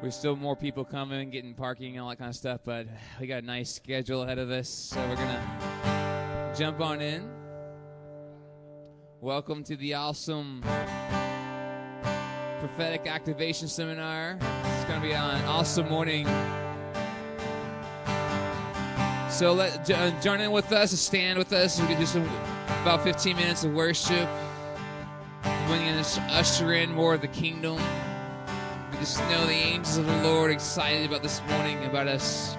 There's still more people coming, getting parking, and all that kind of stuff, but we got a nice schedule ahead of us, so we're gonna jump on in. Welcome to the awesome prophetic activation seminar. It's gonna be an awesome morning. So let jo- uh, join in with us, stand with us. We can do some about 15 minutes of worship. We're to usher in more of the kingdom. Just know the angels of the Lord excited about this morning, about us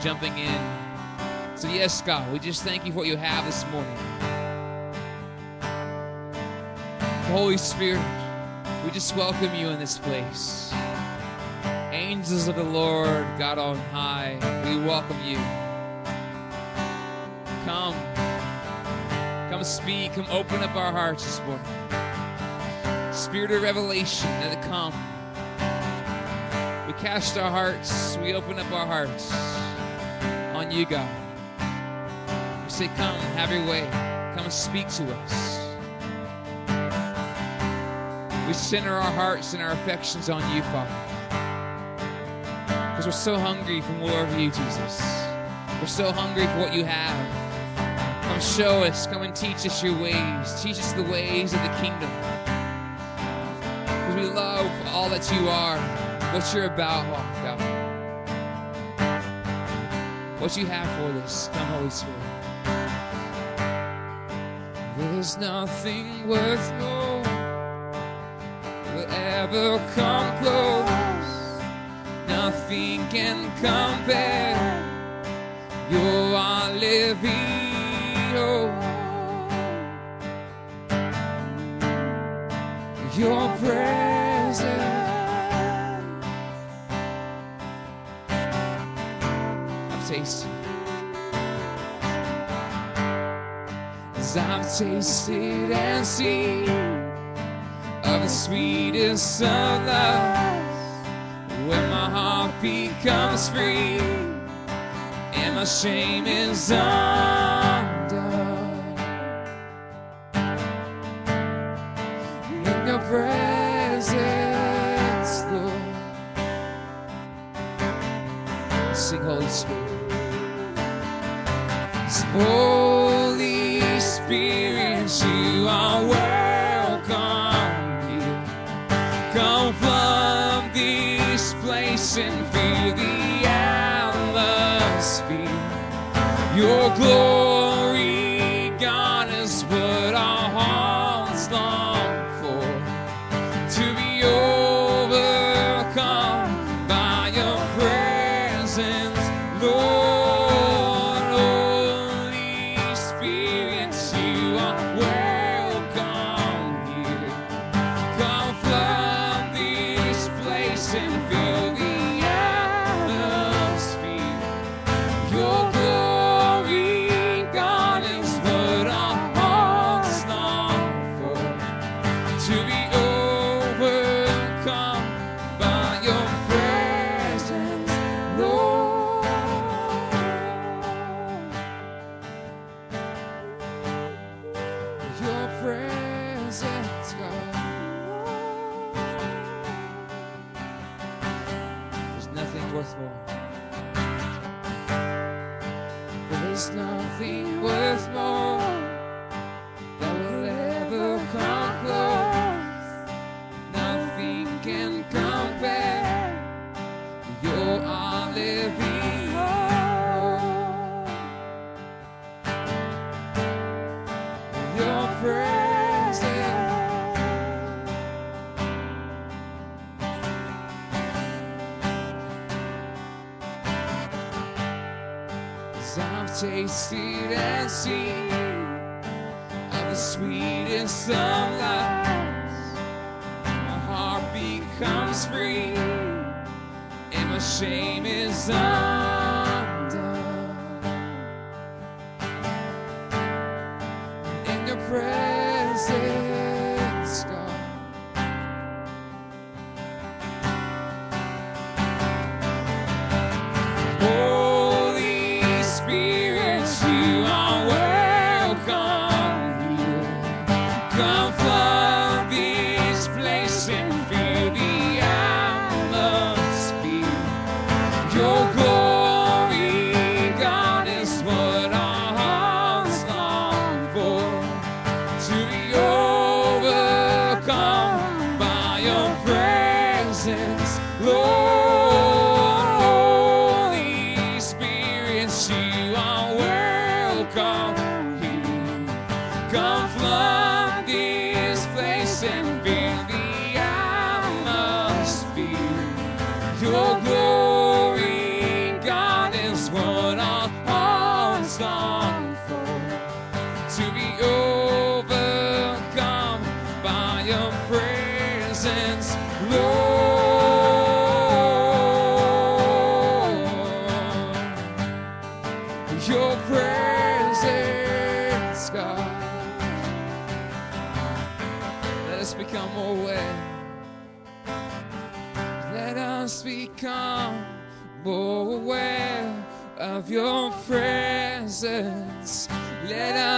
jumping in. So, yes, God, we just thank you for what you have this morning. Holy Spirit, we just welcome you in this place. Angels of the Lord, God on high, we welcome you. Come. Come speak. Come open up our hearts this morning. Spirit of revelation, let it come. Cast our hearts, we open up our hearts on you, God. We say, Come, have your way. Come and speak to us. We center our hearts and our affections on you, Father. Because we're so hungry for more of you, Jesus. We're so hungry for what you have. Come show us. Come and teach us your ways. Teach us the ways of the kingdom. Because we love all that you are, what you're about, oh God. What you have for this. Come, Holy Spirit. There's nothing worth more will ever come close. Nothing can compare. You're our living hope. Your presence. Tasted. As I've tasted and seen of the sweetest of loves, when my heart becomes free and my shame is undone. Holy Spirit, you are welcome here. Come flood this place and fill the atmosphere. Your glory, tasted and seen of the sweetest of my heart becomes free, and my shame is undone.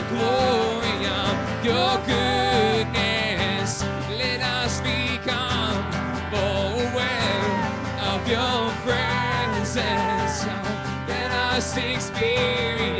the glory of your goodness. Let us become aware of your presence. Let us experience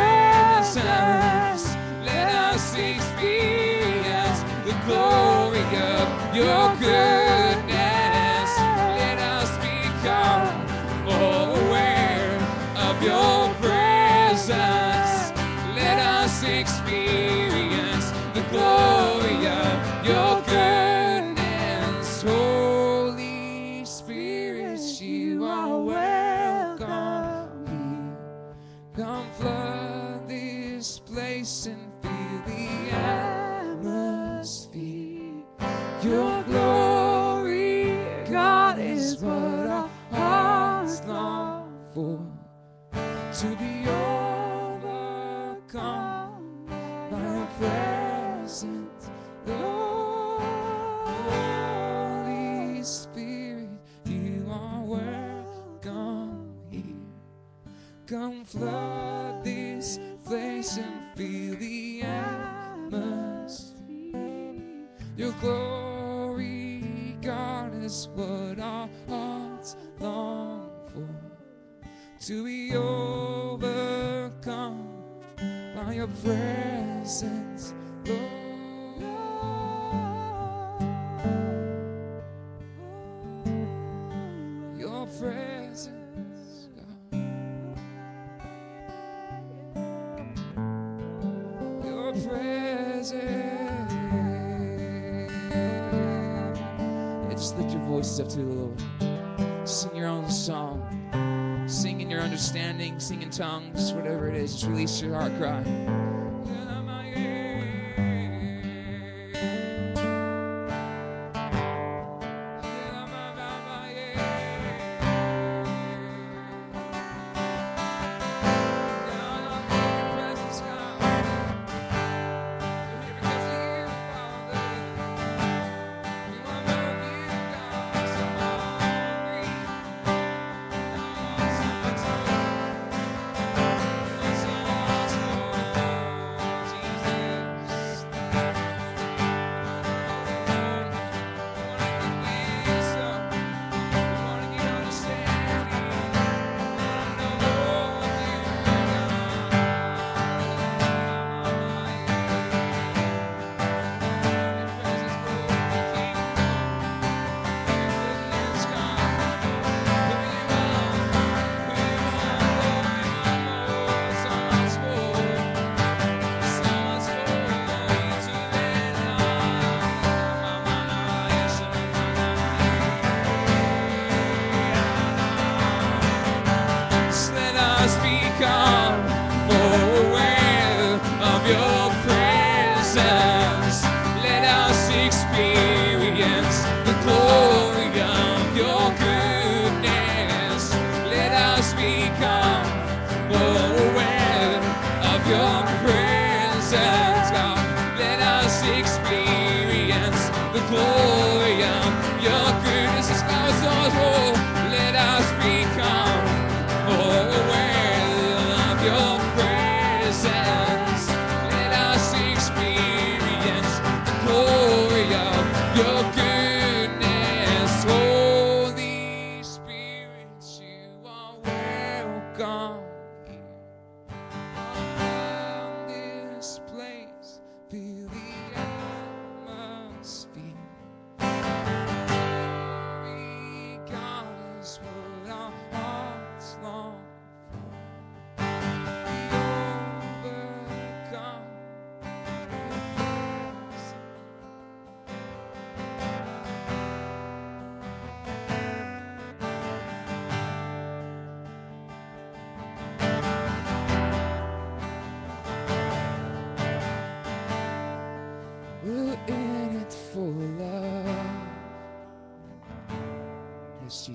Your goodness. Presence, oh God. Your presence, God. Your presence. Just lift your voices up to the Lord. Sing your own song. Sing in your understanding, sing in tongues, is. Just release your heart cry.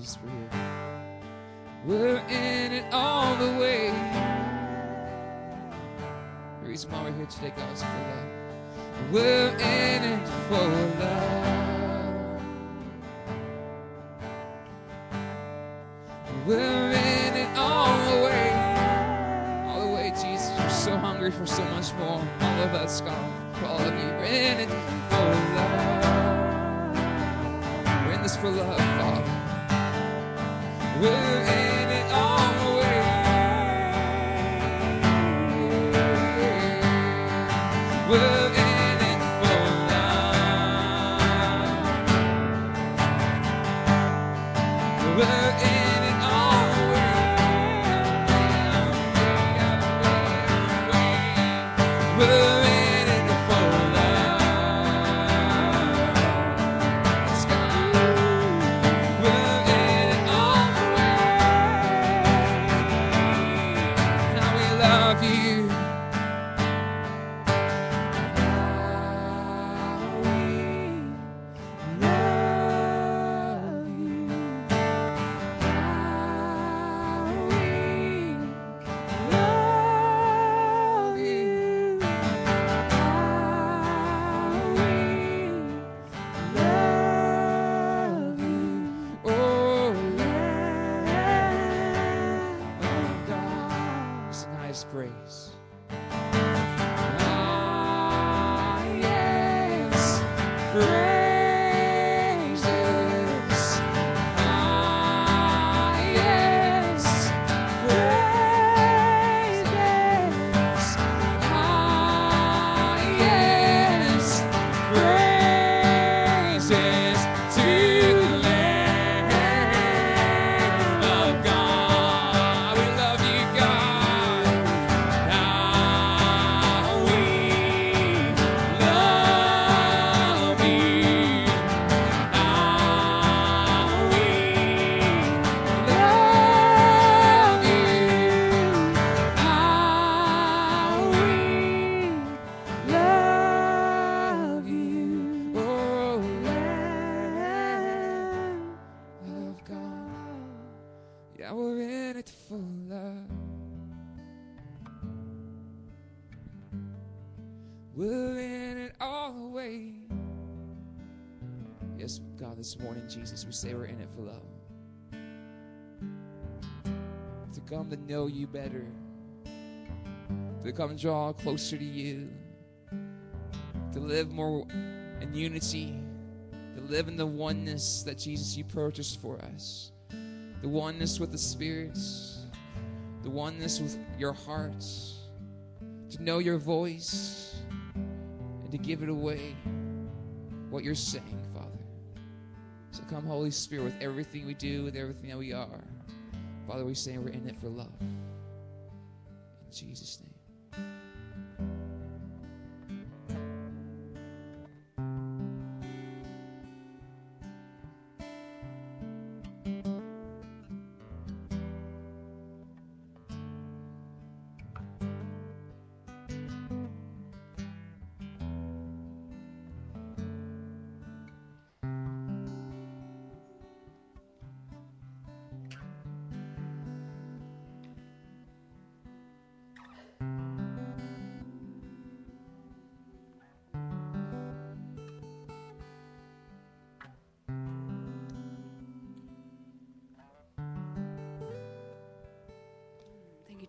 Jesus, we're. We're in it all the way. The reason why we're here today, God, is for love. We're in it for love. We're in it all the way. All the way, Jesus. We're so hungry for so much more. All of us, God. For all of you. We're in it for love. We're in this for love, Father. We're morning, Jesus, we say we're in it for love. To come to know you better, to come draw closer to you, to live more in unity, to live in the oneness that Jesus, you purchased for us, the oneness with the spirits, the oneness with your heart, to know your voice. And to give it away what you're saying. So come, Holy Spirit, with everything we do, with everything that we are. Father, we say we're in it for love. In Jesus' name.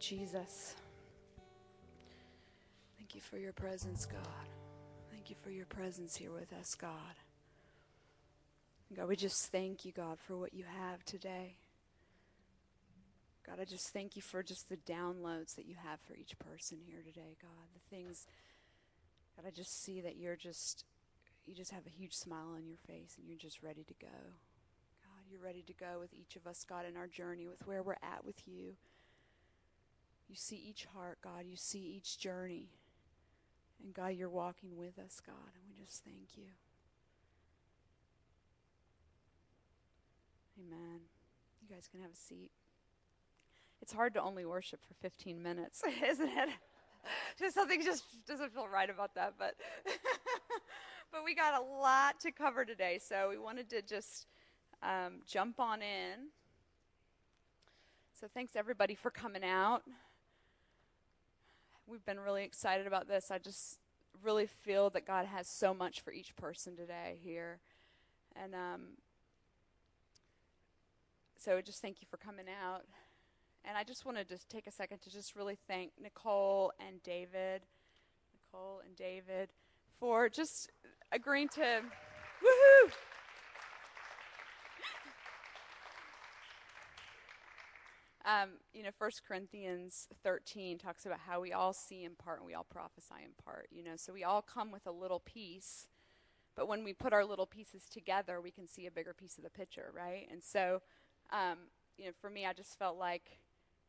Jesus. Thank you for your presence, God. Thank you for your presence here with us, God. God, we just thank you, God, for what you have today. God, I just thank you for just the downloads that you have for each person here today, God. The things, God, I just see that you're just, you just have a huge smile on your face and you're just ready to go. God, you're ready to go with each of us, God, in our journey, with where we're at with you. You see each heart, God. You see each journey. And God, you're walking with us, God, and we just thank you. Amen. You guys can have a seat. It's hard to only worship for 15 minutes, isn't it? just something just doesn't feel right about that, but but we got a lot to cover today, so we wanted to just um, jump on in. So thanks everybody for coming out. We've been really excited about this. I just really feel that God has so much for each person today here, and um, so just thank you for coming out. And I just want to take a second to just really thank Nicole and David, Nicole and David, for just agreeing to, woohoo! Um, you know, First Corinthians 13 talks about how we all see in part and we all prophesy in part. You know, so we all come with a little piece, but when we put our little pieces together, we can see a bigger piece of the picture, right? And so, um, you know, for me, I just felt like,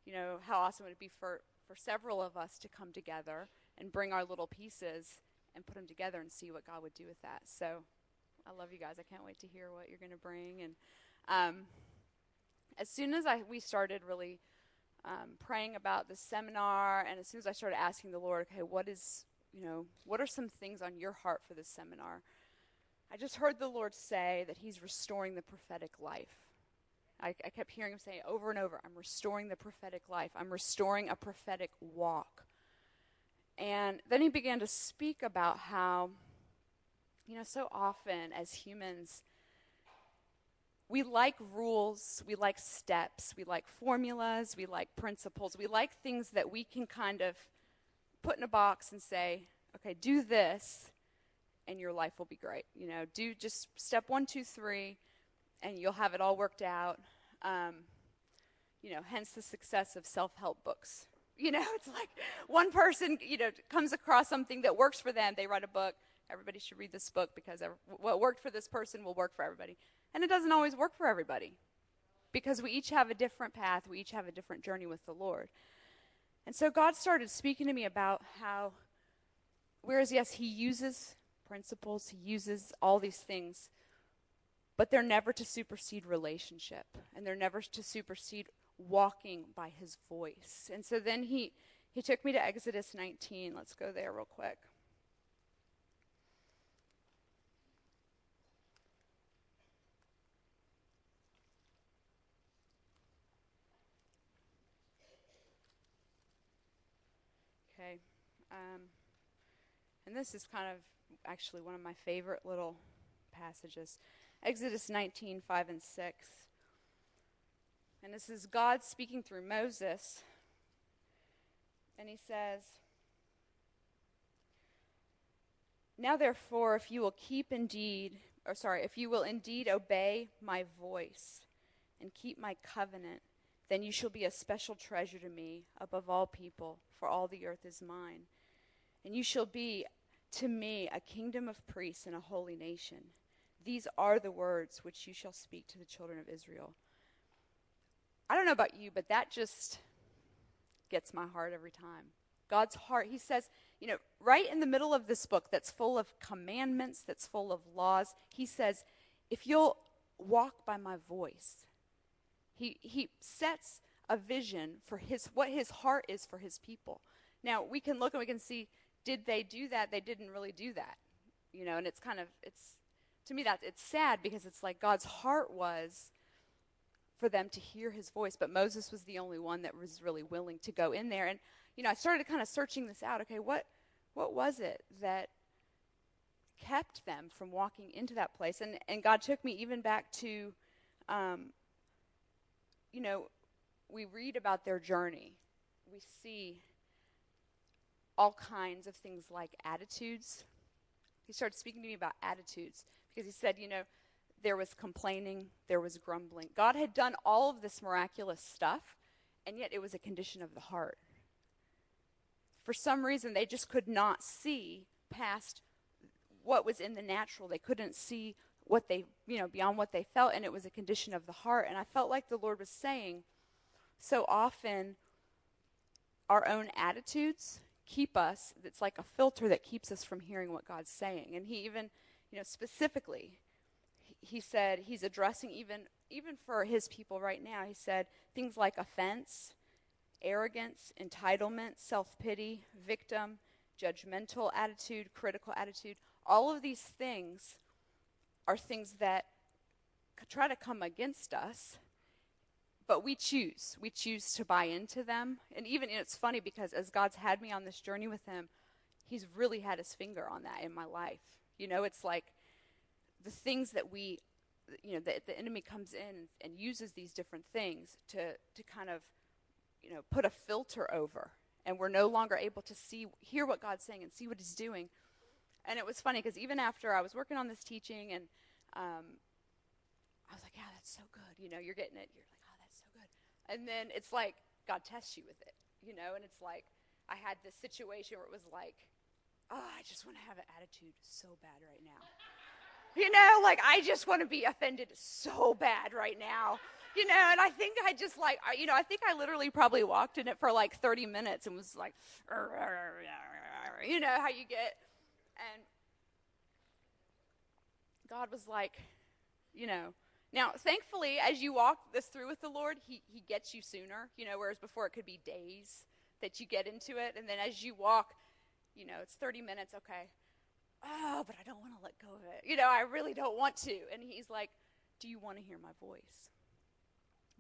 you know, how awesome would it be for for several of us to come together and bring our little pieces and put them together and see what God would do with that. So, I love you guys. I can't wait to hear what you're going to bring and. Um, as soon as I we started really um, praying about the seminar, and as soon as I started asking the Lord, okay, what is you know what are some things on your heart for this seminar? I just heard the Lord say that He's restoring the prophetic life. I, I kept hearing Him say over and over, "I'm restoring the prophetic life. I'm restoring a prophetic walk." And then He began to speak about how, you know, so often as humans we like rules, we like steps, we like formulas, we like principles, we like things that we can kind of put in a box and say, okay, do this and your life will be great. You know, do just step one, two, three, and you'll have it all worked out. Um, you know, hence the success of self help books. You know, it's like one person, you know, comes across something that works for them, they write a book. Everybody should read this book because what worked for this person will work for everybody. And it doesn't always work for everybody because we each have a different path, we each have a different journey with the Lord. And so God started speaking to me about how, whereas, yes, He uses principles, He uses all these things, but they're never to supersede relationship, and they're never to supersede walking by His voice. And so then He, he took me to Exodus 19. Let's go there real quick. Okay. Um, and this is kind of actually one of my favorite little passages Exodus 19 5 and 6. And this is God speaking through Moses. And he says, Now therefore, if you will keep indeed, or sorry, if you will indeed obey my voice and keep my covenant, then you shall be a special treasure to me above all people, for all the earth is mine. And you shall be to me a kingdom of priests and a holy nation. These are the words which you shall speak to the children of Israel. I don't know about you, but that just gets my heart every time. God's heart, he says, you know, right in the middle of this book that's full of commandments, that's full of laws, he says, if you'll walk by my voice, he, he sets a vision for his what his heart is for his people. Now we can look and we can see did they do that? They didn't really do that. You know, and it's kind of it's to me that it's sad because it's like God's heart was for them to hear his voice, but Moses was the only one that was really willing to go in there. And you know, I started kind of searching this out. Okay, what what was it that kept them from walking into that place? And and God took me even back to um, you know, we read about their journey we see all kinds of things like attitudes. He started speaking to me about attitudes because he said, you know, there was complaining, there was grumbling. God had done all of this miraculous stuff, and yet it was a condition of the heart. For some reason, they just could not see past what was in the natural. They couldn't see what they, you know, beyond what they felt, and it was a condition of the heart. And I felt like the Lord was saying, so often, our own attitudes keep us, it's like a filter that keeps us from hearing what God's saying. And He even, you know, specifically, He said He's addressing even, even for His people right now, He said things like offense, arrogance, entitlement, self pity, victim, judgmental attitude, critical attitude. All of these things are things that try to come against us, but we choose. We choose to buy into them. And even and it's funny because as God's had me on this journey with Him, He's really had His finger on that in my life. You know, it's like the things that we, you know, the, the enemy comes in and uses these different things to, to kind of, you know, put a filter over. And we're no longer able to see, hear what God's saying and see what He's doing and it was funny because even after I was working on this teaching and um, I was like, yeah, that's so good. You know, you're getting it. You're like, oh, that's so good. And then it's like God tests you with it, you know, and it's like I had this situation where it was like, oh, I just want to have an attitude so bad right now. You know, like I just want to be offended so bad right now. You know, and I think I just like, you know, I think I literally probably walked in it for like 30 minutes and was like, you know, how you get and God was like, you know, now thankfully, as you walk this through with the Lord, He He gets you sooner. You know, whereas before it could be days that you get into it, and then as you walk, you know, it's 30 minutes. Okay, oh, but I don't want to let go of it. You know, I really don't want to. And He's like, Do you want to hear my voice?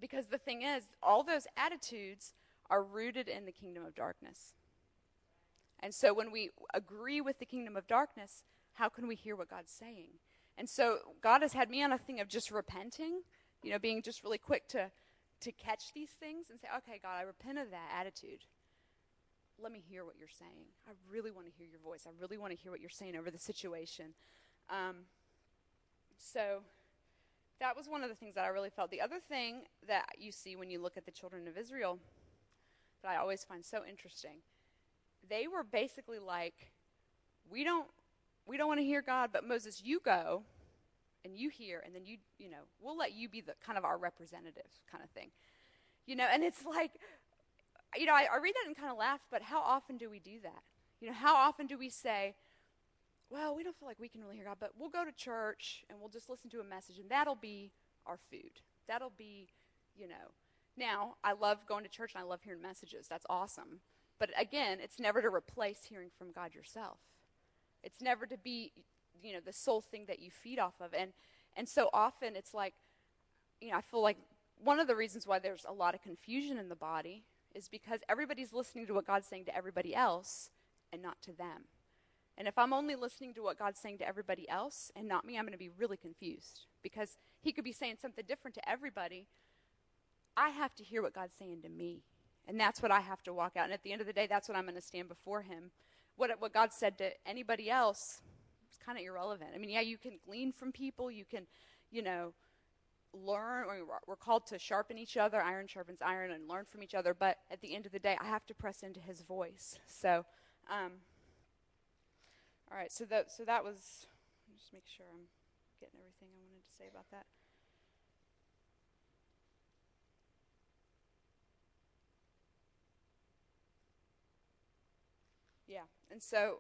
Because the thing is, all those attitudes are rooted in the kingdom of darkness. And so when we agree with the kingdom of darkness, how can we hear what God's saying? And so God has had me on a thing of just repenting, you know, being just really quick to to catch these things and say, "Okay, God, I repent of that attitude. Let me hear what you're saying. I really want to hear your voice. I really want to hear what you're saying over the situation." Um, so that was one of the things that I really felt. The other thing that you see when you look at the children of Israel that I always find so interesting they were basically like, we don't we don't want to hear God, but Moses, you go and you hear, and then you you know we'll let you be the kind of our representative kind of thing, you know. And it's like, you know, I, I read that and kind of laugh, but how often do we do that? You know, how often do we say, well, we don't feel like we can really hear God, but we'll go to church and we'll just listen to a message, and that'll be our food. That'll be, you know. Now, I love going to church and I love hearing messages. That's awesome. But again, it's never to replace hearing from God yourself. It's never to be, you know, the sole thing that you feed off of. And and so often it's like, you know, I feel like one of the reasons why there's a lot of confusion in the body is because everybody's listening to what God's saying to everybody else and not to them. And if I'm only listening to what God's saying to everybody else and not me, I'm going to be really confused because He could be saying something different to everybody. I have to hear what God's saying to me. And that's what I have to walk out. And at the end of the day, that's what I'm going to stand before Him. What, what God said to anybody else is kind of irrelevant. I mean, yeah, you can glean from people, you can, you know, learn. We're called to sharpen each other. Iron sharpens iron and learn from each other. But at the end of the day, I have to press into His voice. So, um, all right. So that so that was. Just make sure I'm getting everything I wanted to say about that. Yeah. And so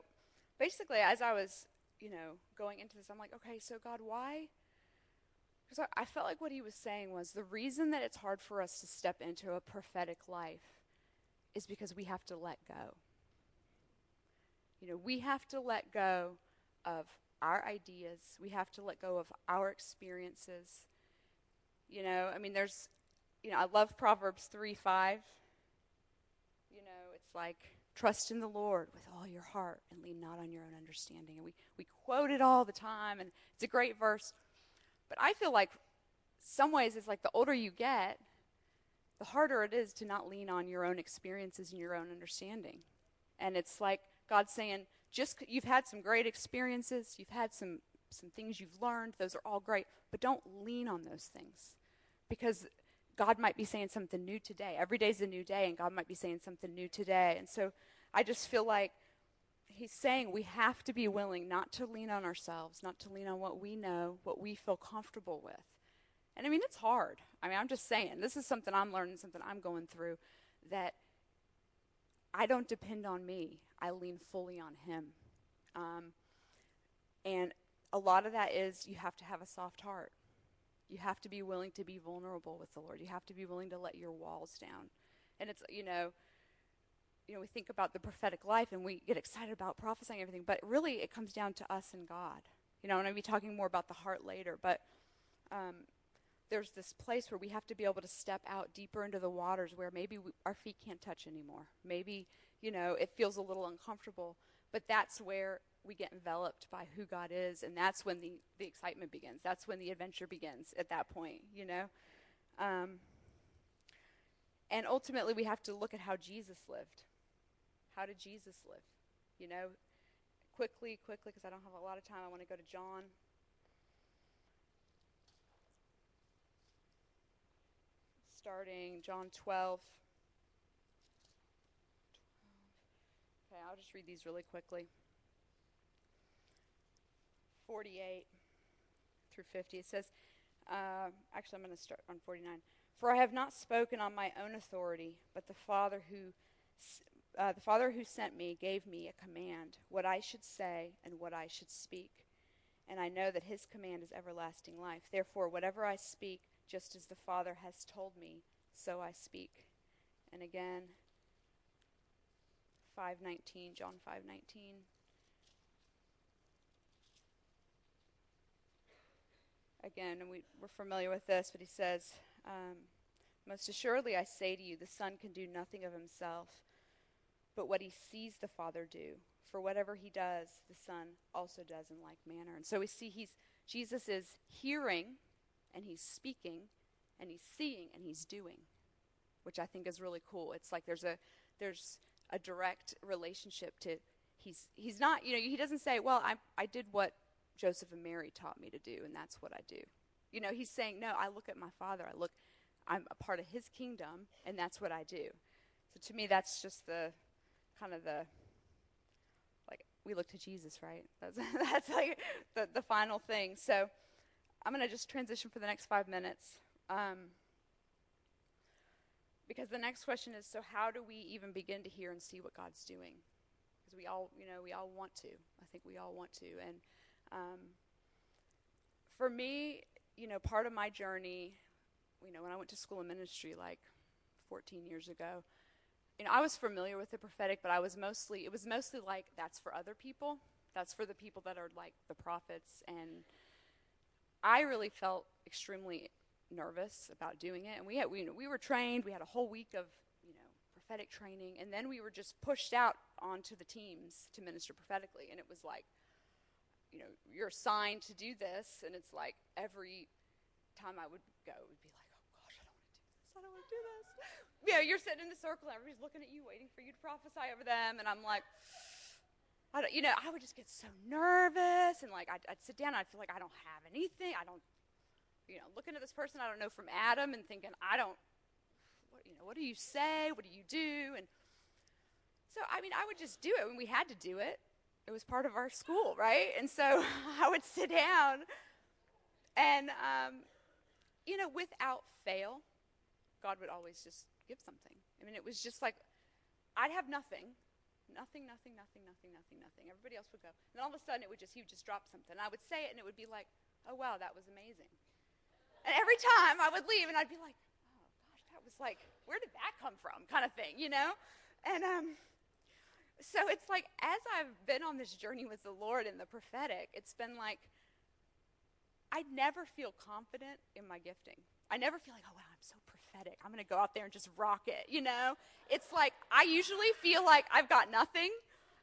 basically, as I was, you know, going into this, I'm like, okay, so God, why? Because I, I felt like what he was saying was the reason that it's hard for us to step into a prophetic life is because we have to let go. You know, we have to let go of our ideas, we have to let go of our experiences. You know, I mean, there's, you know, I love Proverbs 3 5. You know, it's like, Trust in the Lord with all your heart and lean not on your own understanding. And we, we quote it all the time, and it's a great verse. But I feel like some ways it's like the older you get, the harder it is to not lean on your own experiences and your own understanding. And it's like God saying, just you've had some great experiences, you've had some some things you've learned, those are all great, but don't lean on those things. Because God might be saying something new today. Every day's a new day and God might be saying something new today. And so I just feel like he's saying we have to be willing not to lean on ourselves, not to lean on what we know, what we feel comfortable with. And I mean, it's hard. I mean, I'm just saying, this is something I'm learning, something I'm going through, that I don't depend on me. I lean fully on Him. Um, and a lot of that is you have to have a soft heart. You have to be willing to be vulnerable with the Lord. You have to be willing to let your walls down. And it's, you know, you know, we think about the prophetic life and we get excited about prophesying everything, but really it comes down to us and God. You know, and I'll be talking more about the heart later, but um, there's this place where we have to be able to step out deeper into the waters where maybe we, our feet can't touch anymore. Maybe, you know, it feels a little uncomfortable, but that's where we get enveloped by who God is, and that's when the, the excitement begins. That's when the adventure begins at that point, you know? Um, and ultimately, we have to look at how Jesus lived. How did Jesus live? You know, quickly, quickly, because I don't have a lot of time, I want to go to John starting John 12. Okay, I'll just read these really quickly. 48 through 50. It says, uh, actually, I'm going to start on 49. For I have not spoken on my own authority, but the Father who uh, the Father who sent me gave me a command, what I should say and what I should speak. And I know that his command is everlasting life. Therefore, whatever I speak, just as the Father has told me, so I speak. And again, 519, John 519. Again, and we, we're familiar with this, but he says, um, Most assuredly I say to you, the Son can do nothing of himself, but what he sees the Father do. For whatever he does, the Son also does in like manner. And so we see he's Jesus is hearing and he's speaking and he's seeing and he's doing, which I think is really cool. It's like there's a there's a direct relationship to he's he's not you know he doesn't say well I I did what Joseph and Mary taught me to do and that's what I do. You know he's saying no I look at my father I look I'm a part of his kingdom and that's what I do. So to me that's just the kind of the like we look to Jesus right that's that's like the the final thing. So I'm going to just transition for the next five minutes. Um, because the next question is so, how do we even begin to hear and see what God's doing? Because we all, you know, we all want to. I think we all want to. And um, for me, you know, part of my journey, you know, when I went to school in ministry like 14 years ago, you know, I was familiar with the prophetic, but I was mostly, it was mostly like that's for other people. That's for the people that are like the prophets and I really felt extremely nervous about doing it. And we had, we, we were trained. We had a whole week of, you know, prophetic training. And then we were just pushed out onto the teams to minister prophetically. And it was like, you know, you're assigned to do this. And it's like every time I would go, it would be like, oh gosh, I don't want to do this. I don't want to do this. you know, you're sitting in the circle and everybody's looking at you, waiting for you to prophesy over them. And I'm like, I don't, you know, I would just get so nervous and like I'd, I'd sit down and I'd feel like I don't have anything. I don't, you know, looking at this person I don't know from Adam and thinking, I don't, you know, what do you say? What do you do? And so, I mean, I would just do it when we had to do it. It was part of our school, right? And so I would sit down and, um, you know, without fail, God would always just give something. I mean, it was just like, I'd have nothing Nothing, nothing, nothing, nothing, nothing, nothing. Everybody else would go. And all of a sudden it would just, he would just drop something. And I would say it and it would be like, oh, wow, that was amazing. And every time I would leave and I'd be like, oh, gosh, that was like, where did that come from? Kind of thing, you know? And um, so it's like, as I've been on this journey with the Lord and the prophetic, it's been like, I never feel confident in my gifting. I never feel like, oh, wow, I'm so prophetic. I'm going to go out there and just rock it, you know? It's like I usually feel like I've got nothing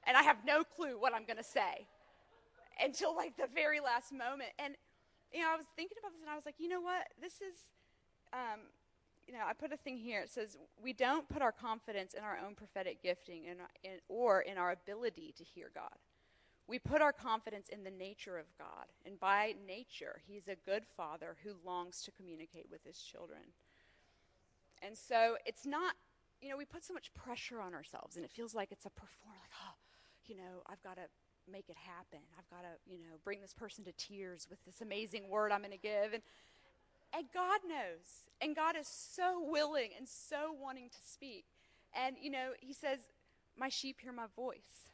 and I have no clue what I'm going to say until like the very last moment. And, you know, I was thinking about this and I was like, you know what? This is, um, you know, I put a thing here. It says, We don't put our confidence in our own prophetic gifting in, in, or in our ability to hear God. We put our confidence in the nature of God. And by nature, He's a good father who longs to communicate with His children. And so it's not, you know, we put so much pressure on ourselves, and it feels like it's a perform, like, oh, you know, I've got to make it happen. I've got to, you know, bring this person to tears with this amazing word I'm going to give. And, and God knows. And God is so willing and so wanting to speak. And, you know, He says, My sheep hear my voice.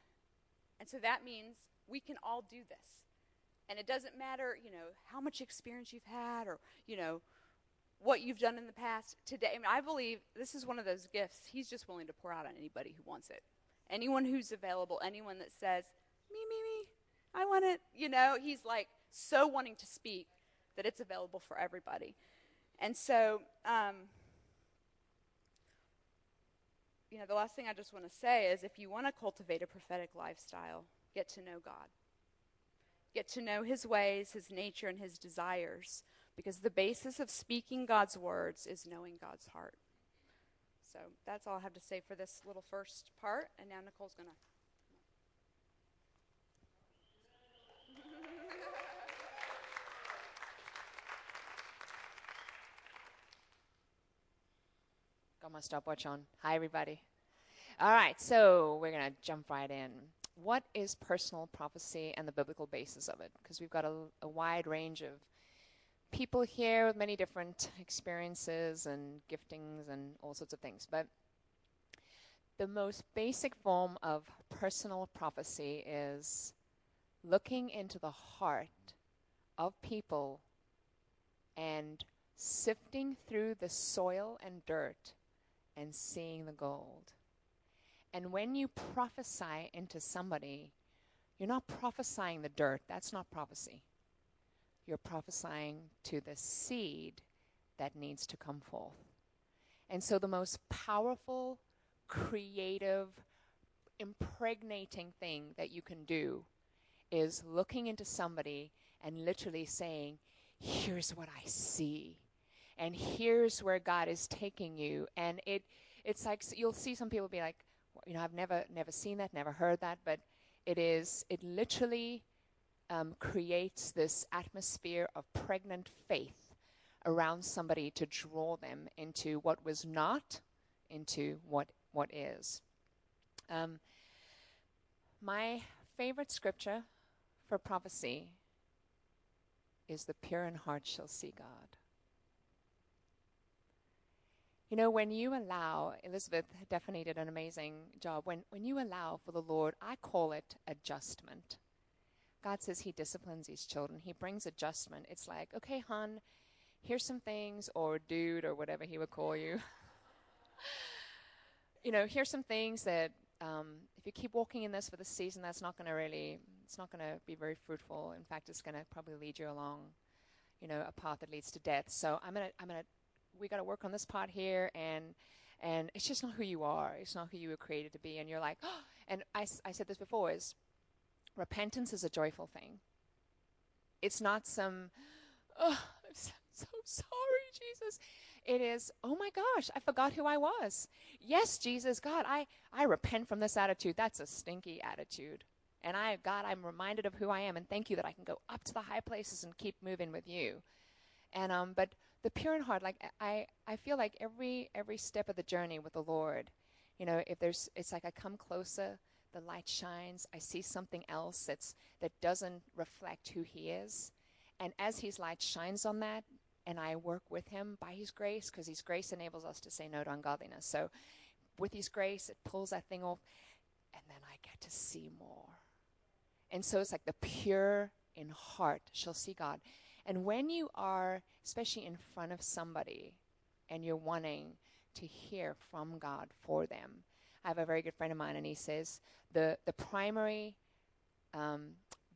And so that means we can all do this. And it doesn't matter, you know, how much experience you've had or, you know, what you've done in the past. Today, I mean, I believe this is one of those gifts He's just willing to pour out on anybody who wants it. Anyone who's available, anyone that says, me, me, me, I want it, you know, He's like so wanting to speak that it's available for everybody. And so, um, you know, the last thing I just want to say is if you want to cultivate a prophetic lifestyle, get to know God. Get to know His ways, His nature, and His desires, because the basis of speaking God's words is knowing God's heart. So that's all I have to say for this little first part. And now Nicole's going to. Got my stopwatch on. Hi, everybody. All right, so we're going to jump right in. What is personal prophecy and the biblical basis of it? Because we've got a, a, wide range of people here with many different experiences and giftings and all sorts of things. But the most basic form of personal prophecy is looking into the heart of people and sifting through the soil and dirt and seeing the gold. And when you prophesy into somebody, you're not prophesying the dirt. That's not prophecy. You're prophesying to the seed that needs to come forth. And so, the most powerful, creative, impregnating thing that you can do is looking into somebody and literally saying, Here's what I see and here's where God is taking you. And it, it's like you'll see some people be like, you know, I've never, never seen that, never heard that, but it is, it literally um, creates this atmosphere of pregnant faith around somebody to draw them into what was not, into what what is. Um, my favorite scripture for prophecy is the pure in heart shall see God. You know, when you allow, Elizabeth definitely did an amazing job. When, when you allow for the Lord, I call it adjustment. God says He disciplines His children, He brings adjustment. It's like, okay, hon, here's some things, or dude, or whatever He would call you. you know, here's some things that um, if you keep walking in this for the season, that's not going to really, it's not going to be very fruitful. In fact, it's going to probably lead you along, you know, a path that leads to death. So I'm going to, I'm going to we got to work on this part here and and it's just not who you are. It's not who you were created to be. And you're like oh, and I, I said this before is repentance is a joyful thing. It's not some oh i'm so, so sorry jesus. It is oh my gosh i forgot who i was. Yes jesus god i i repent from this attitude. That's a stinky attitude. And i god i'm reminded of who i am and thank you that i can go up to the high places and keep moving with you. And um but the pure in heart, like I, I feel like every every step of the journey with the Lord, you know, if there's, it's like I come closer, the light shines, I see something else that's that doesn't reflect who He is, and as His light shines on that, and I work with Him by His grace, because His grace enables us to say no to ungodliness. So, with His grace, it pulls that thing off, and then I get to see more. And so it's like the pure in heart shall see God. And when you are, especially in front of somebody, and you're wanting to hear from God for them, I have a very good friend of mine, and he says the the primary um,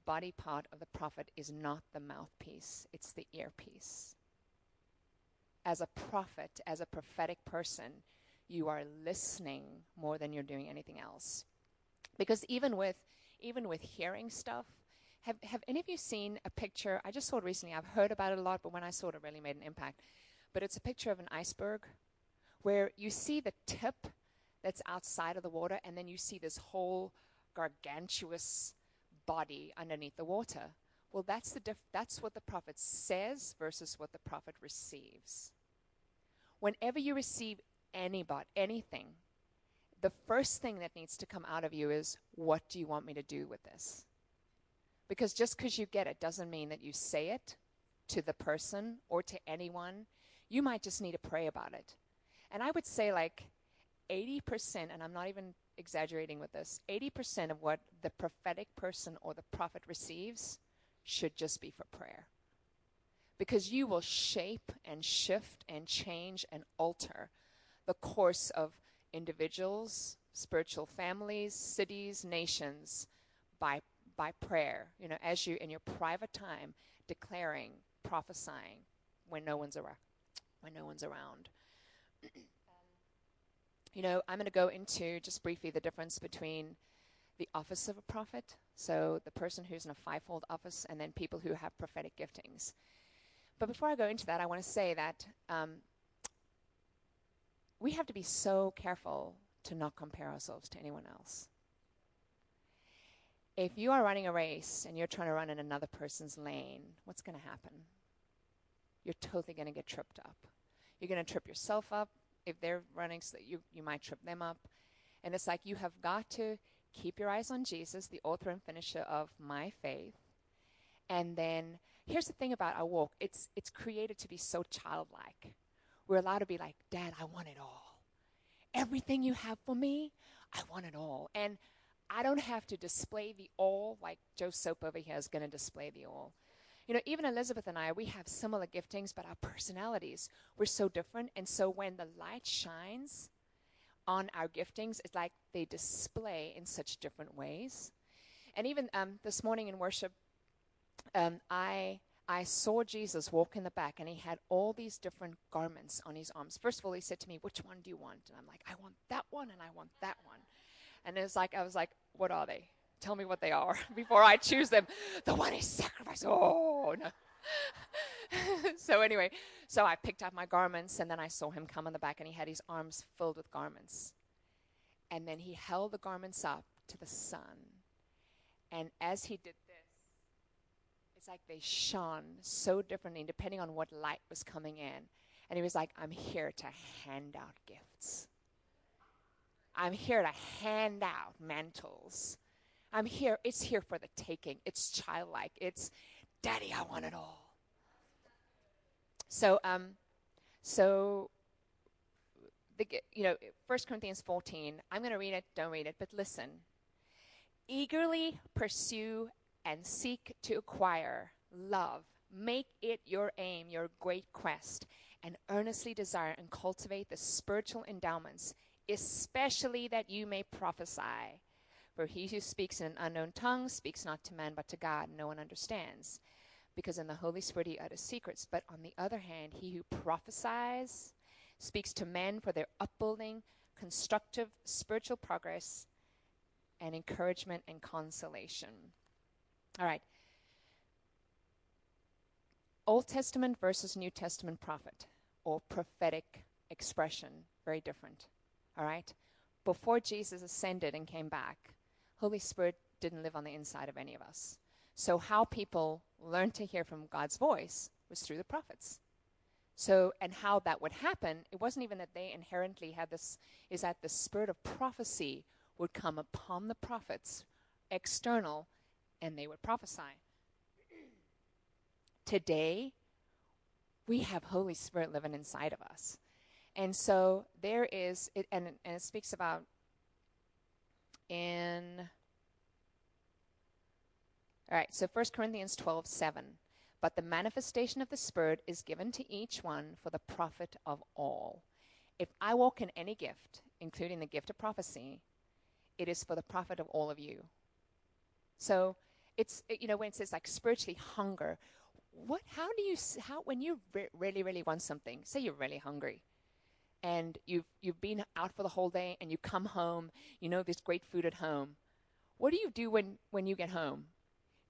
body part of the prophet is not the mouthpiece; it's the earpiece. As a prophet, as a prophetic person, you are listening more than you're doing anything else. Because even with even with hearing stuff, have, have any of you seen a picture? I just saw it recently. I've heard about it a lot, but when I saw it, it really made an impact. But it's a picture of an iceberg where you see the tip that's outside of the water, and then you see this whole gargantuous body underneath the water. Well, that's, the diff- that's what the prophet says versus what the prophet receives. Whenever you receive anybody, anything, the first thing that needs to come out of you is, What do you want me to do with this? Because just because you get it doesn't mean that you say it to the person or to anyone. You might just need to pray about it. And I would say, like, 80%, and I'm not even exaggerating with this, 80% of what the prophetic person or the prophet receives should just be for prayer. Because you will shape and shift and change and alter the course of individuals, spiritual families, cities, nations by, by prayer. You know, as you in your private time declaring, prophesying when no one's around. When no one's around. you know, I'm going to go into just briefly the difference between the office of a prophet, so the person who's in a fivefold office, and then people who have prophetic giftings. But before I go into that, I want to say that um, we have to be so careful to not compare ourselves to anyone else. If you are running a race and you're trying to run in another person's lane, what's going to happen? You're totally going to get tripped up. You're going to trip yourself up, if they're running, so you, you might trip them up. And it's like you have got to keep your eyes on Jesus, the author and finisher of my faith. And then here's the thing about our walk it's, it's created to be so childlike. We're allowed to be like, Dad, I want it all. Everything you have for me, I want it all. And I don't have to display the all like Joe Soap over here is going to display the all. You know, even Elizabeth and I, we have similar giftings, but our personalities, we're so different. And so when the light shines on our giftings, it's like they display in such different ways. And even um, this morning in worship, um, I I saw Jesus walk in the back, and he had all these different garments on his arms. First of all, he said to me, "Which one do you want?" And I'm like, "I want that one, and I want that one." And it's like I was like, "What are they?" tell me what they are before I choose them. The one is sacrifice. Oh, no. so, anyway, so I picked up my garments and then I saw him come on the back and he had his arms filled with garments. And then he held the garments up to the sun. And as he did this, it's like they shone so differently depending on what light was coming in. And he was like, I'm here to hand out gifts. I'm here to hand out mantles. I'm here. It's here for the taking. It's childlike. It's, Daddy, I want it all. So, um, so, the, you know, 1 Corinthians 14, I'm going to read it, don't read it, but listen. Eagerly pursue and seek to acquire love. Make it your aim, your great quest, and earnestly desire and cultivate the spiritual endowments, especially that you may prophesy. For he who speaks in an unknown tongue speaks not to man but to God. No one understands. Because in the Holy Spirit he utters secrets. But on the other hand, he who prophesies speaks to men for their upbuilding, constructive spiritual progress, and encouragement and consolation. All right. Old Testament versus New Testament prophet or prophetic expression, very different. All right? Before Jesus ascended and came back, Holy Spirit didn't live on the inside of any of us. So, how people learned to hear from God's voice was through the prophets. So, and how that would happen, it wasn't even that they inherently had this, is that the spirit of prophecy would come upon the prophets, external, and they would prophesy. Today, we have Holy Spirit living inside of us. And so there is, it, and, and it speaks about in all right, so 1 Corinthians 12, 7. But the manifestation of the Spirit is given to each one for the profit of all. If I walk in any gift, including the gift of prophecy, it is for the profit of all of you. So it's, you know, when it says like spiritually hunger, what, how do you, how, when you re- really, really want something, say you're really hungry, and you've, you've been out for the whole day and you come home, you know there's great food at home. What do you do when, when you get home?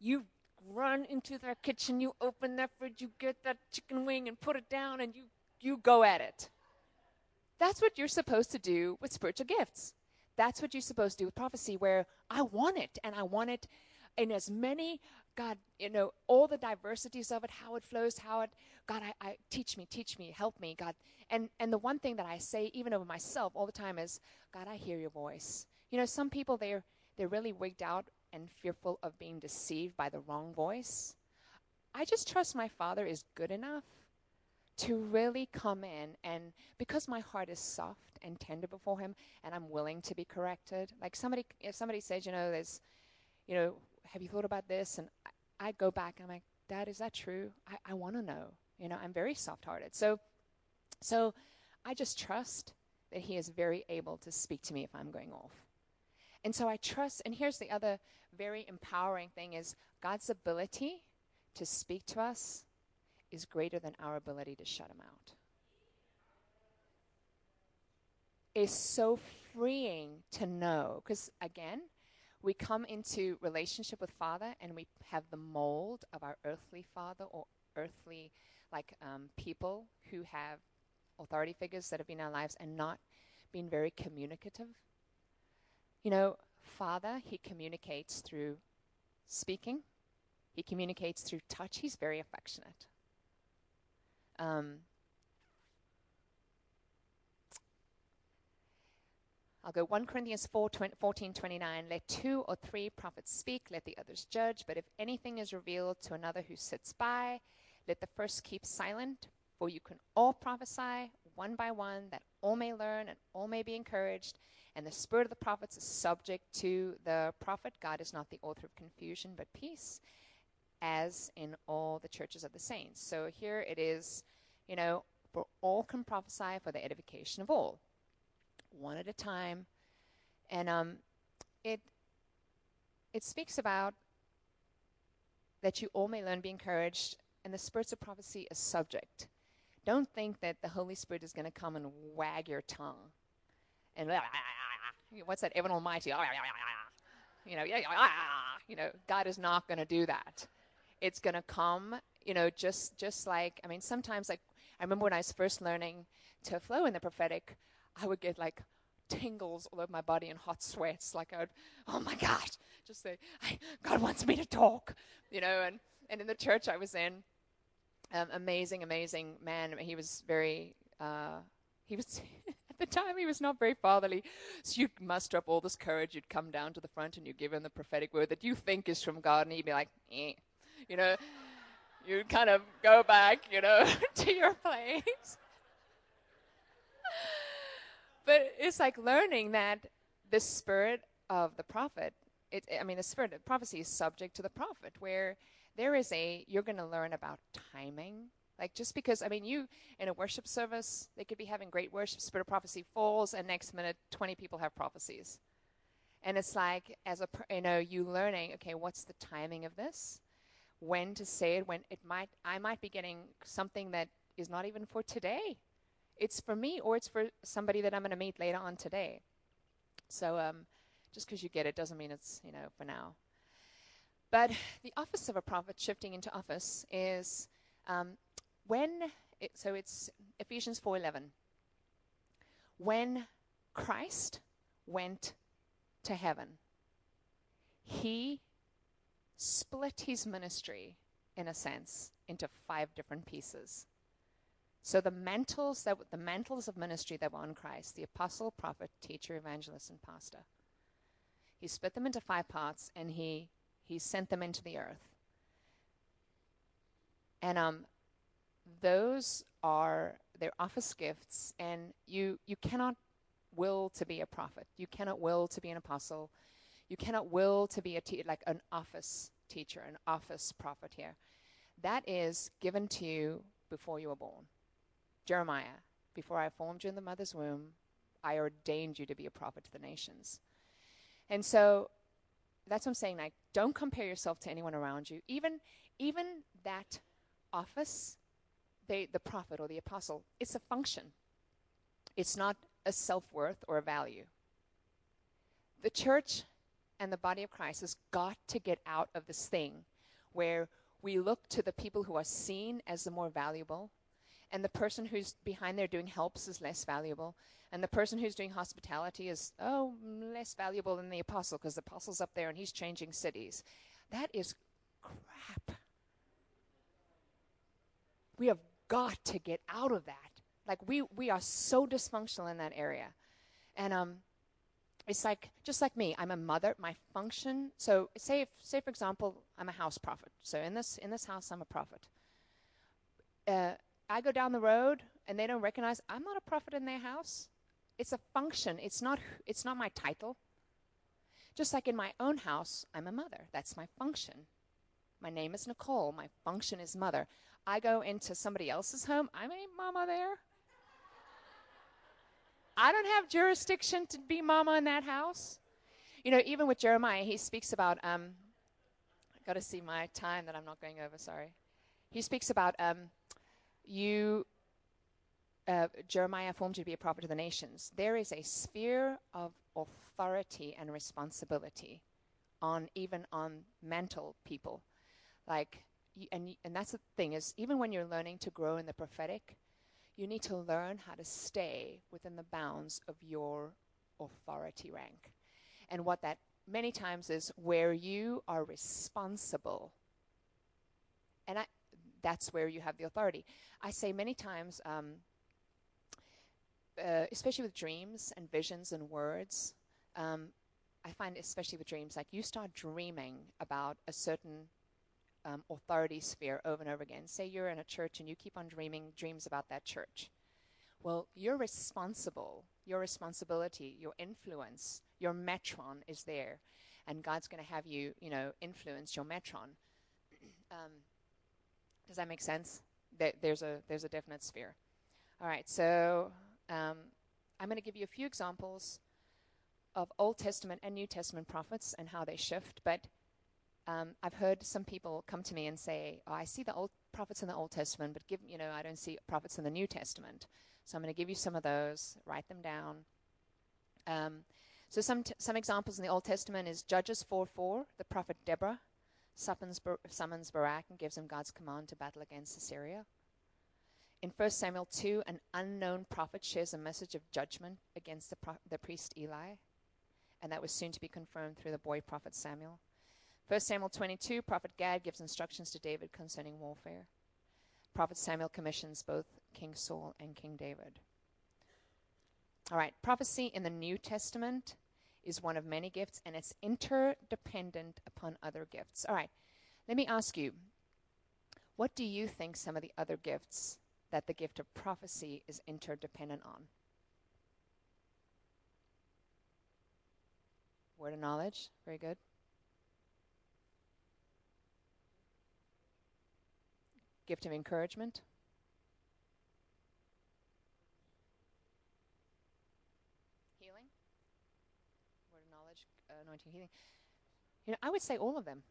You run into their kitchen, you open that fridge, you get that chicken wing and put it down and you, you go at it. That's what you're supposed to do with spiritual gifts. That's what you're supposed to do with prophecy, where I want it, and I want it in as many, God, you know, all the diversities of it, how it flows, how it, God, I, I teach me, teach me, help me, God. And and the one thing that I say, even over myself, all the time is, God, I hear your voice. You know, some people they're they're really wigged out and fearful of being deceived by the wrong voice. I just trust my Father is good enough to really come in and because my heart is soft and tender before him and I'm willing to be corrected. Like somebody if somebody says, you know, there's you know, have you thought about this? And I, I go back and I'm like, Dad, is that true? I, I want to know. You know, I'm very soft hearted. So so I just trust that he is very able to speak to me if I'm going off. And so I trust and here's the other very empowering thing is God's ability to speak to us is greater than our ability to shut him out. Is so freeing to know because again, we come into relationship with Father and we have the mold of our earthly father or earthly like um, people who have authority figures that have been in our lives and not been very communicative. You know, Father, he communicates through speaking he communicates through touch. He's very affectionate. Um, I'll go 1 Corinthians 4, 20, 14, 29. Let two or three prophets speak, let the others judge. But if anything is revealed to another who sits by, let the first keep silent. For you can all prophesy one by one, that all may learn and all may be encouraged. And the spirit of the prophets is subject to the prophet. God is not the author of confusion, but peace as in all the churches of the saints. So here it is, you know, for all can prophesy for the edification of all, one at a time. And um, it it speaks about that you all may learn, be encouraged, and the spirits of prophecy is subject. Don't think that the Holy Spirit is going to come and wag your tongue. And what's that? Evan Almighty. You know, you know, God is not going to do that it's going to come, you know, just just like I mean, sometimes like I remember when I was first learning to flow in the prophetic, I would get like tingles all over my body and hot sweats. Like I would, oh my God, just say, God wants me to talk, you know. And and in the church I was in, um, amazing, amazing man. He was very, uh, he was. at the time, he was not very fatherly. So you'd muster up all this courage. You'd come down to the front and you'd give him the prophetic word that you think is from God, and he'd be like, eh you know, you'd kind of go back, you know, to your place. But it's like learning that the spirit of the prophet, it, I mean, the spirit of prophecy is subject to the prophet, where there is a, you're going to learn about timing. Like just because, I mean, you in a worship service, they could be having great worship, spirit of prophecy falls, and next minute, 20 people have prophecies. And it's like, as a, you know, you learning, okay, what's the timing of this? when to say it when it might I might be getting something that is not even for today. It's for me or it's for somebody that I'm going to meet later on today. So um, just because you get it doesn't mean it's you know for now. But the office of a prophet shifting into office is um, when it, so it's Ephesians 4:11. When Christ went to heaven, he split his ministry, in a sense, into five different pieces. So the mantles that the mantles of ministry that were on Christ, the apostle, prophet, teacher, evangelist, and pastor. He split them into five parts and he he sent them into the earth. And um those are their office gifts and you you cannot will to be a prophet. You cannot will to be an apostle. You cannot will to be a te- like an office teacher, an office prophet here. That is given to you before you were born. Jeremiah, before I formed you in the mother's womb, I ordained you to be a prophet to the nations. And so that's what I'm saying. Like, don't compare yourself to anyone around you. Even, even that office, they, the prophet or the apostle, it's a function. It's not a self worth or a value. The church and the body of Christ has got to get out of this thing where we look to the people who are seen as the more valuable and the person who's behind there doing helps is less valuable, and the person who's doing hospitality is, oh, less valuable than the apostle because the apostle's up there and he's changing cities. That is crap. We have got to get out of that. Like we we are so dysfunctional in that area, and um, it's like just like me. I'm a mother. My function. So say if, say for example, I'm a house prophet. So in this in this house, I'm a prophet. Uh, I go down the road and they don't recognize I'm not a prophet in their house. It's a function. It's not it's not my title. Just like in my own house, I'm a mother. That's my function. My name is Nicole. My function is mother. I go into somebody else's home. I'm a mama there. I don't have jurisdiction to be mama in that house. You know, even with Jeremiah, he speaks about. Um, I got to see my time that I'm not going over. Sorry. He speaks about um, you. Uh, Jeremiah formed you to be a prophet to the nations. There is a sphere of authority and responsibility on even on mental people, like, and and that's the thing is even when you're learning to grow in the prophetic, you need to learn how to stay within the bounds of your authority rank. And what that many times is where you are responsible. And I, that's where you have the authority. I say many times, um, uh, especially with dreams and visions and words, um, I find, especially with dreams, like you start dreaming about a certain um, authority sphere over and over again. Say you're in a church and you keep on dreaming dreams about that church. Well, you're responsible. Your responsibility, your influence, your metron is there. And God's going to have you, you know, influence your metron. um, does that make sense? There's a there's a definite sphere. All right, so um, I'm going to give you a few examples of Old Testament and New Testament prophets and how they shift, but um, I've heard some people come to me and say, oh, I see the old prophets in the Old Testament, but give, you know, I don't see prophets in the New Testament. So I'm going to give you some of those, write them down. Um, so some, t- some examples in the Old Testament is Judges 4 4, the prophet Deborah summons, summons Barak and gives him God's command to battle against Assyria. In 1 Samuel 2, an unknown prophet shares a message of judgment against the, pro- the priest Eli, and that was soon to be confirmed through the boy prophet Samuel. 1 Samuel 22, Prophet Gad gives instructions to David concerning warfare. Prophet Samuel commissions both King Saul and King David. All right, prophecy in the New Testament is one of many gifts and it's interdependent upon other gifts. All right, let me ask you what do you think some of the other gifts that the gift of prophecy is interdependent on? Word of knowledge, very good. gift of encouragement. Healing. Word of knowledge, uh, You know, I would say all of them.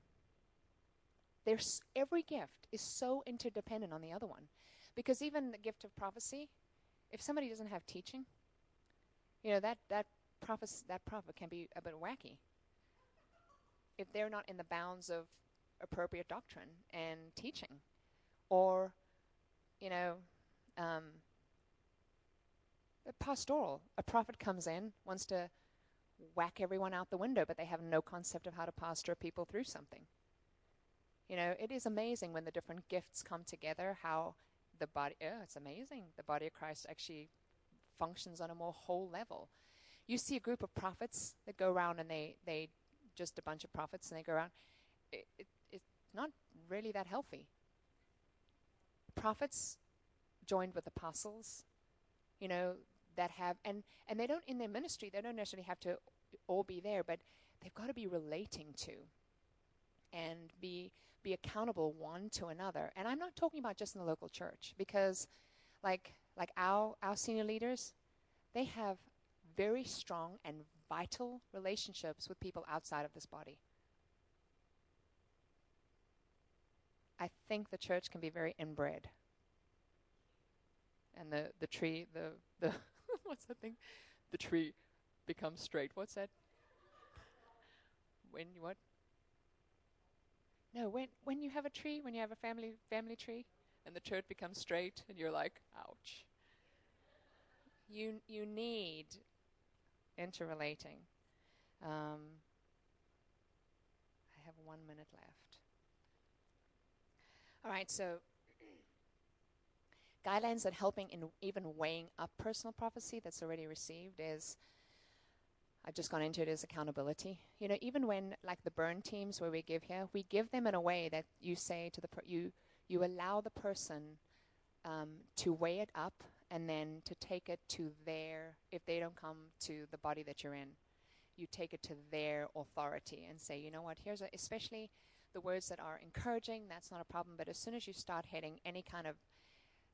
There's every gift is so interdependent on the other one, because even the gift of prophecy, if somebody doesn't have teaching, you know that that prophet that prophet can be a bit wacky. If they're not in the bounds of appropriate doctrine and teaching, or, you know, um, pastoral. A prophet comes in, wants to whack everyone out the window, but they have no concept of how to pastor people through something. You know, it is amazing when the different gifts come together, how the body, oh, it's amazing. The body of Christ actually functions on a more whole level. You see a group of prophets that go around and they, they just a bunch of prophets and they go around. It, it, it's not really that healthy prophets joined with apostles, you know, that have and and they don't in their ministry they don't necessarily have to all be there, but they've got to be relating to and be be accountable one to another. And I'm not talking about just in the local church because like like our our senior leaders, they have very strong and vital relationships with people outside of this body. I think the church can be very inbred. And the, the tree, the, the what's that thing? The tree becomes straight. What's that? When what? No, when when you have a tree, when you have a family family tree, and the turd becomes straight, and you're like, ouch. You, you need interrelating. Um, I have one minute left. All right, so guidelines that helping in even weighing up personal prophecy that's already received is I've just gone into it as accountability. You know, even when like the burn teams where we give here, we give them in a way that you say to the per- you you allow the person um, to weigh it up and then to take it to their if they don't come to the body that you're in, you take it to their authority and say, you know what, here's a, especially the words that are encouraging. That's not a problem. But as soon as you start heading any kind of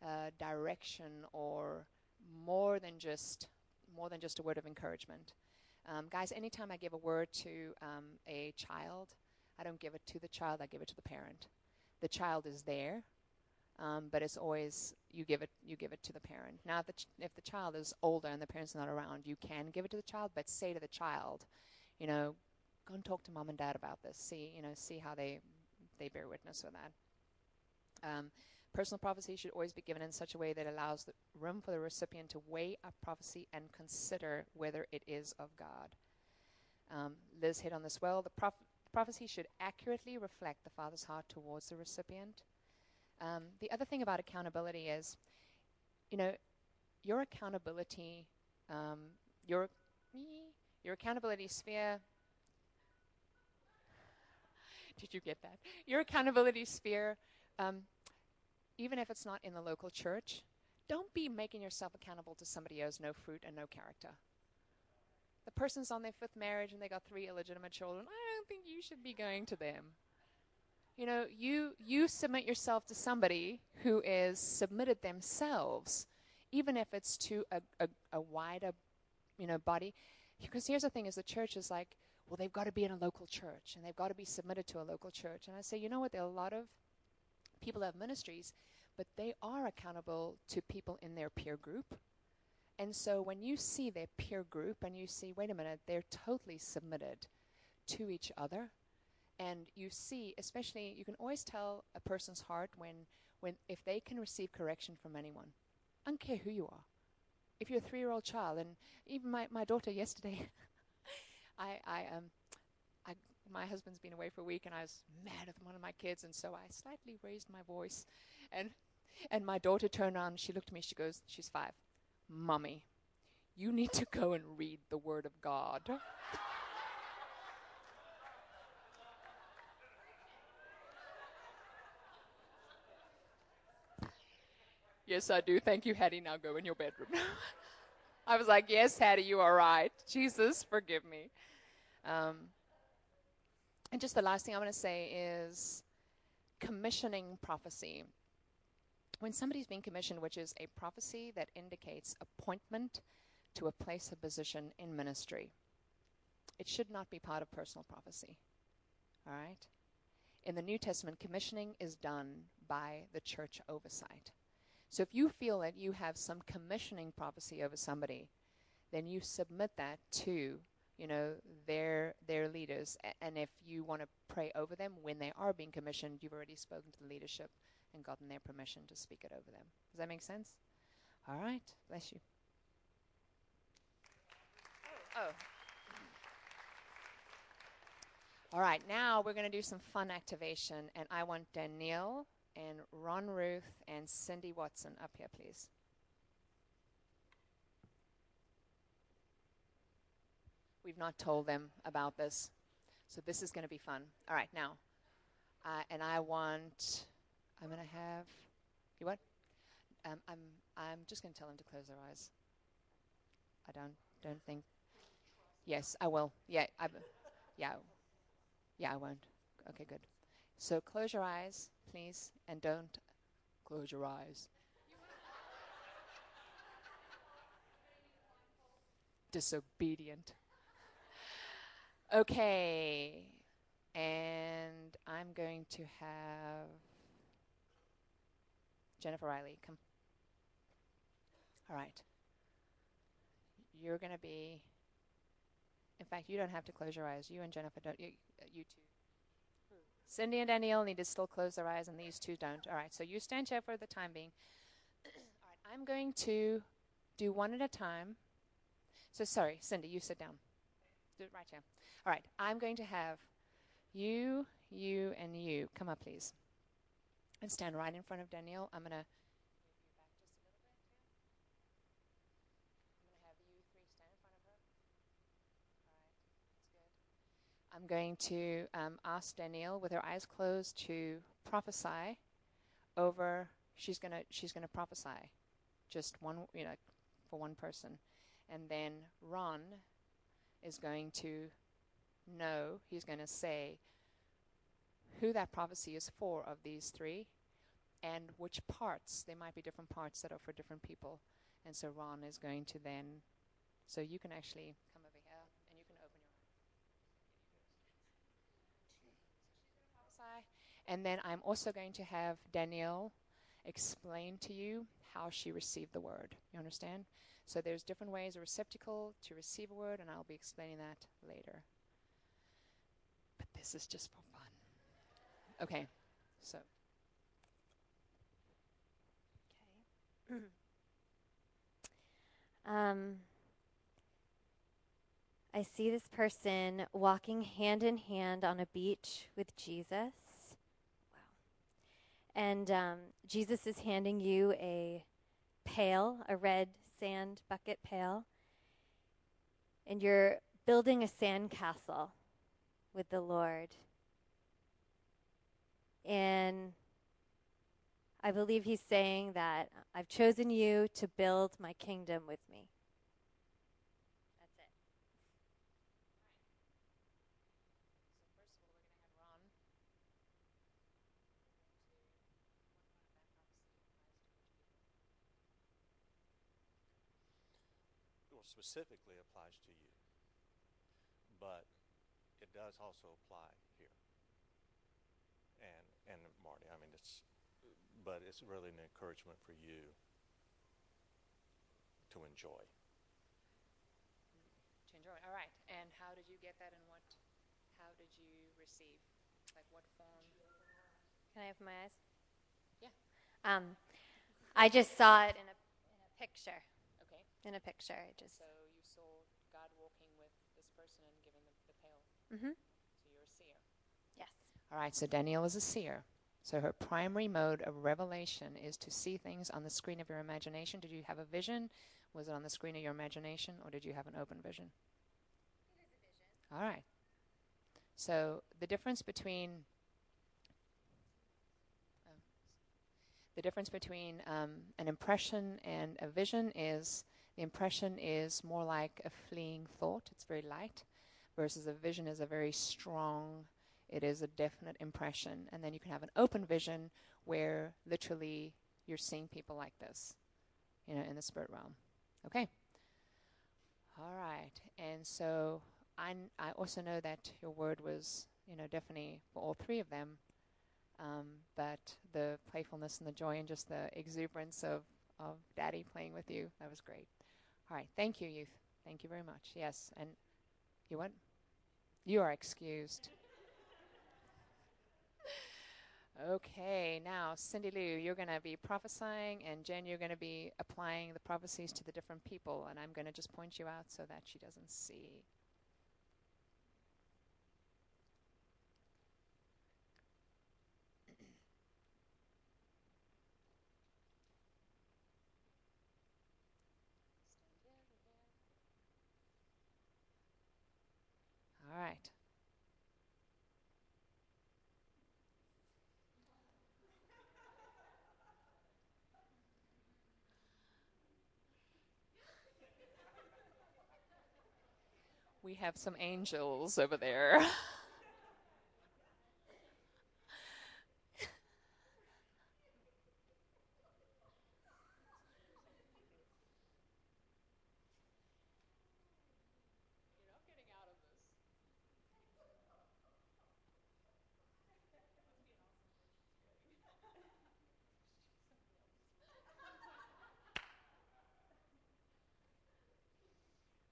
uh, direction or more than just more than just a word of encouragement. Um, guys, anytime I give a word to um, a child, I don't give it to the child, I give it to the parent. The child is there, um, but it's always you give it you give it to the parent. Now, if the, ch- if the child is older and the parent's not around, you can give it to the child, but say to the child, you know, go and talk to mom and dad about this. See, you know, see how they they bear witness with that. Um, personal prophecy should always be given in such a way that allows the room for the recipient to weigh up prophecy and consider whether it is of God. Um, Liz hit on this well. The prophecy should accurately reflect the Father's heart towards the recipient. Um, the other thing about accountability is, you know, your accountability, um, your your accountability sphere. Did you get that? Your accountability sphere, um, even if it's not in the local church, don't be making yourself accountable to somebody who has no fruit and no character. The person's on their fifth marriage and they got three illegitimate children. I don't think you should be going to them. You know, you you submit yourself to somebody who is submitted themselves, even if it's to a, a, a wider, you know, body. Because here's the thing: is the church is like, well, they've got to be in a local church and they've got to be submitted to a local church. And I say, you know what? There are a lot of people that have ministries, but they are accountable to people in their peer group. And so when you see their peer group and you see, wait a minute, they're totally submitted to each other, and you see, especially, you can always tell a person's heart when, when if they can receive correction from anyone. I don't care who you are. If you're a three-year-old child, and even my, my daughter yesterday, I, I um, I, my husband's been away for a week, and I was mad at one of my kids, and so I slightly raised my voice, and and my daughter turned around, she looked at me, she goes, she's five, Mommy, you need to go and read the Word of God. yes, I do. Thank you, Hattie. Now go in your bedroom. I was like, Yes, Hattie, you are right. Jesus, forgive me. Um, and just the last thing I want to say is commissioning prophecy. When somebody's being commissioned, which is a prophecy that indicates appointment to a place of position in ministry, it should not be part of personal prophecy. All right? In the New Testament, commissioning is done by the church oversight. So if you feel that you have some commissioning prophecy over somebody, then you submit that to you know their their leaders and if you want to pray over them when they are being commissioned you've already spoken to the leadership and gotten their permission to speak it over them. Does that make sense? All right. Bless you. Oh. All right. Now we're going to do some fun activation and i want danielle and ron ruth and cindy watson up here please. We've not told them about this. So this is going to be fun. All right, now. Uh, and I want, I'm going to have, you what? Um, I'm, I'm just going to tell them to close their eyes. I don't, don't think. Yes, I will. Yeah, I, yeah, yeah, I won't. Okay, good. So close your eyes, please, and don't close your eyes. Disobedient. Okay. And I'm going to have Jennifer Riley come. All right. You're going to be. In fact, you don't have to close your eyes. You and Jennifer don't. You, you two. Cindy and Danielle need to still close their eyes, and these two don't. All right, so you stand here for the time being. All right, I'm going to do one at a time. So, sorry, Cindy, you sit down. Do it right here. All right, I'm going to have you, you, and you. Come up, please. And stand right in front of Danielle. I'm going to I'm going to um, ask Danielle, with her eyes closed, to prophesy over. She's gonna she's gonna prophesy, just one you know, for one person, and then Ron is going to know. He's going to say who that prophecy is for of these three, and which parts. There might be different parts that are for different people, and so Ron is going to then. So you can actually come over here And you can open your. And then I'm also going to have Danielle explain to you how she received the word. You understand? So there's different ways a receptacle to receive a word, and I'll be explaining that later. But this is just for. Okay, so. Okay. um, I see this person walking hand in hand on a beach with Jesus. And um, Jesus is handing you a pail, a red sand bucket pail. And you're building a sand castle with the Lord. And I believe he's saying that I've chosen you to build my kingdom with me. That's it. Well, specifically applies to you, but it does also apply here. And and Marty, I mean it's, but it's really an encouragement for you to enjoy. To enjoy. All right. And how did you get that, and what? How did you receive? Like what form? Can I open my eyes? Yeah. Um, I just saw it in a in a picture Okay. in a picture. I just so you saw God walking with this person and giving them the pail. Mm-hmm. So you're a seer. Yes. All right. So Danielle is a seer. So her primary mode of revelation is to see things on the screen of your imagination. Did you have a vision? Was it on the screen of your imagination, or did you have an open vision? Vision. All right. So the difference between oh, the difference between um, an impression and a vision is the impression is more like a fleeing thought, it's very light, versus a vision is a very strong, it is a definite impression. And then you can have an open vision where literally you're seeing people like this, you know, in the spirit realm. Okay? All right. And so I, n- I also know that your word was, you know, definitely for all three of them. Um, but the playfulness and the joy and just the exuberance of, of daddy playing with you, that was great. All right. Thank you, youth. Thank you very much. Yes. And you what? You are excused. Okay, now Cindy Lou, you're going to be prophesying, and Jen, you're going to be applying the prophecies to the different people, and I'm going to just point you out so that she doesn't see. All right. We have some angels over there.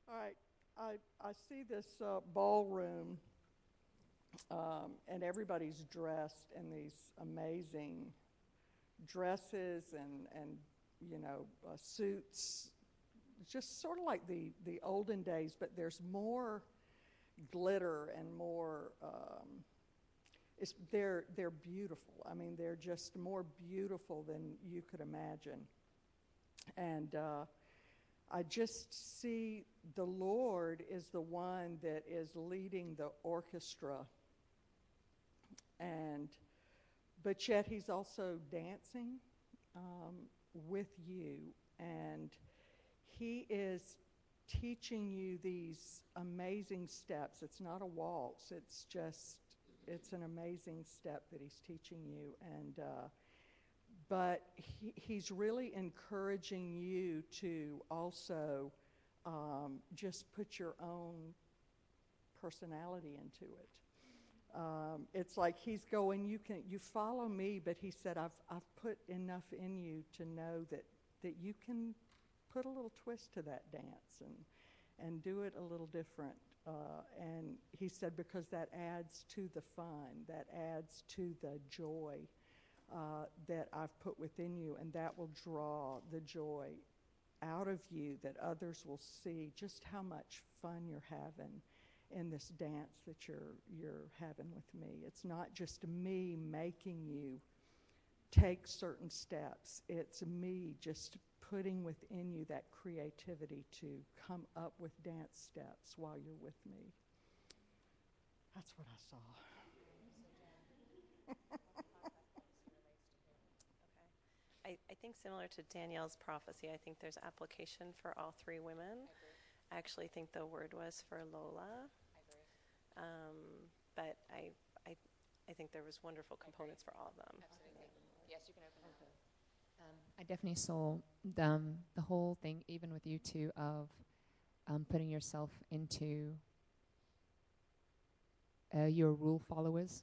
All right, I, I see this uh, ballroom, um, and everybody's dressed in these amazing dresses and, and you know, uh, suits, just sort of like the, the olden days, but there's more glitter and more. Um, it's, they're, they're beautiful. I mean, they're just more beautiful than you could imagine. And uh, I just see the Lord is the one that is leading the orchestra. And, but yet he's also dancing um, with you. And he is teaching you these amazing steps. It's not a waltz, it's just, it's an amazing step that he's teaching you. And, uh, but he, he's really encouraging you to also um, just put your own personality into it. Um, it's like he's going, you can, you follow me, but he said, I've, I've put enough in you to know that, that you can put a little twist to that dance and, and do it a little different. Uh, and he said, because that adds to the fun, that adds to the joy uh, that I've put within you, and that will draw the joy out of you that others will see just how much fun you're having in this dance that you're, you're having with me. It's not just me making you take certain steps, it's me just putting within you that creativity to come up with dance steps while you're with me. That's what I saw. I, I think similar to Danielle's prophecy, I think there's application for all three women. I actually think the word was for Lola. Um, but I, I, I think there was wonderful components for all of them. Absolutely. Yes, you can open it. Um, I definitely saw the, um, the whole thing, even with you two, of um, putting yourself into uh, your rule followers,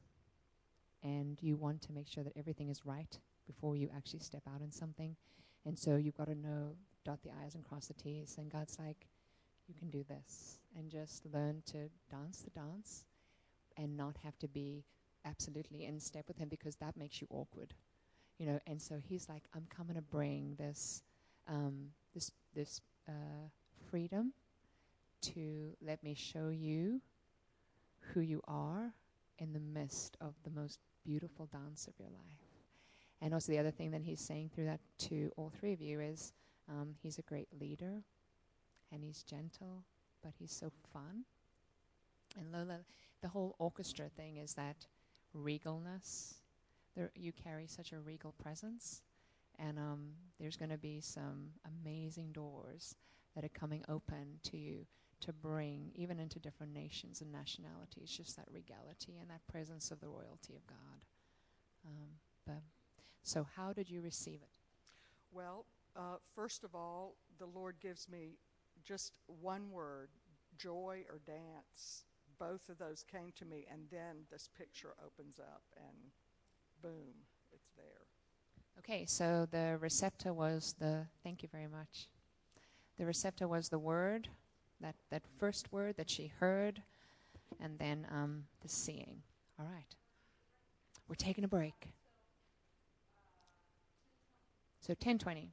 and you want to make sure that everything is right before you actually step out in something. And so you've got to know, dot the I's and cross the T's. And God's like, you can do this. And just learn to dance the dance and not have to be absolutely in step with Him because that makes you awkward. You know, and so He's like, I'm coming to bring this, um, this, this uh, freedom to let me show you who you are in the midst of the most beautiful dance of your life. And also, the other thing that he's saying through that to all three of you is um, he's a great leader and he's gentle, but he's so fun. And Lola, the whole orchestra thing is that regalness. There, you carry such a regal presence, and um, there's going to be some amazing doors that are coming open to you to bring even into different nations and nationalities just that regality and that presence of the royalty of God. Um, but so, how did you receive it? Well, uh, first of all, the Lord gives me just one word joy or dance. Both of those came to me, and then this picture opens up, and boom, it's there. Okay, so the receptor was the, thank you very much. The receptor was the word, that, that first word that she heard, and then um, the seeing. All right. We're taking a break. So 1020.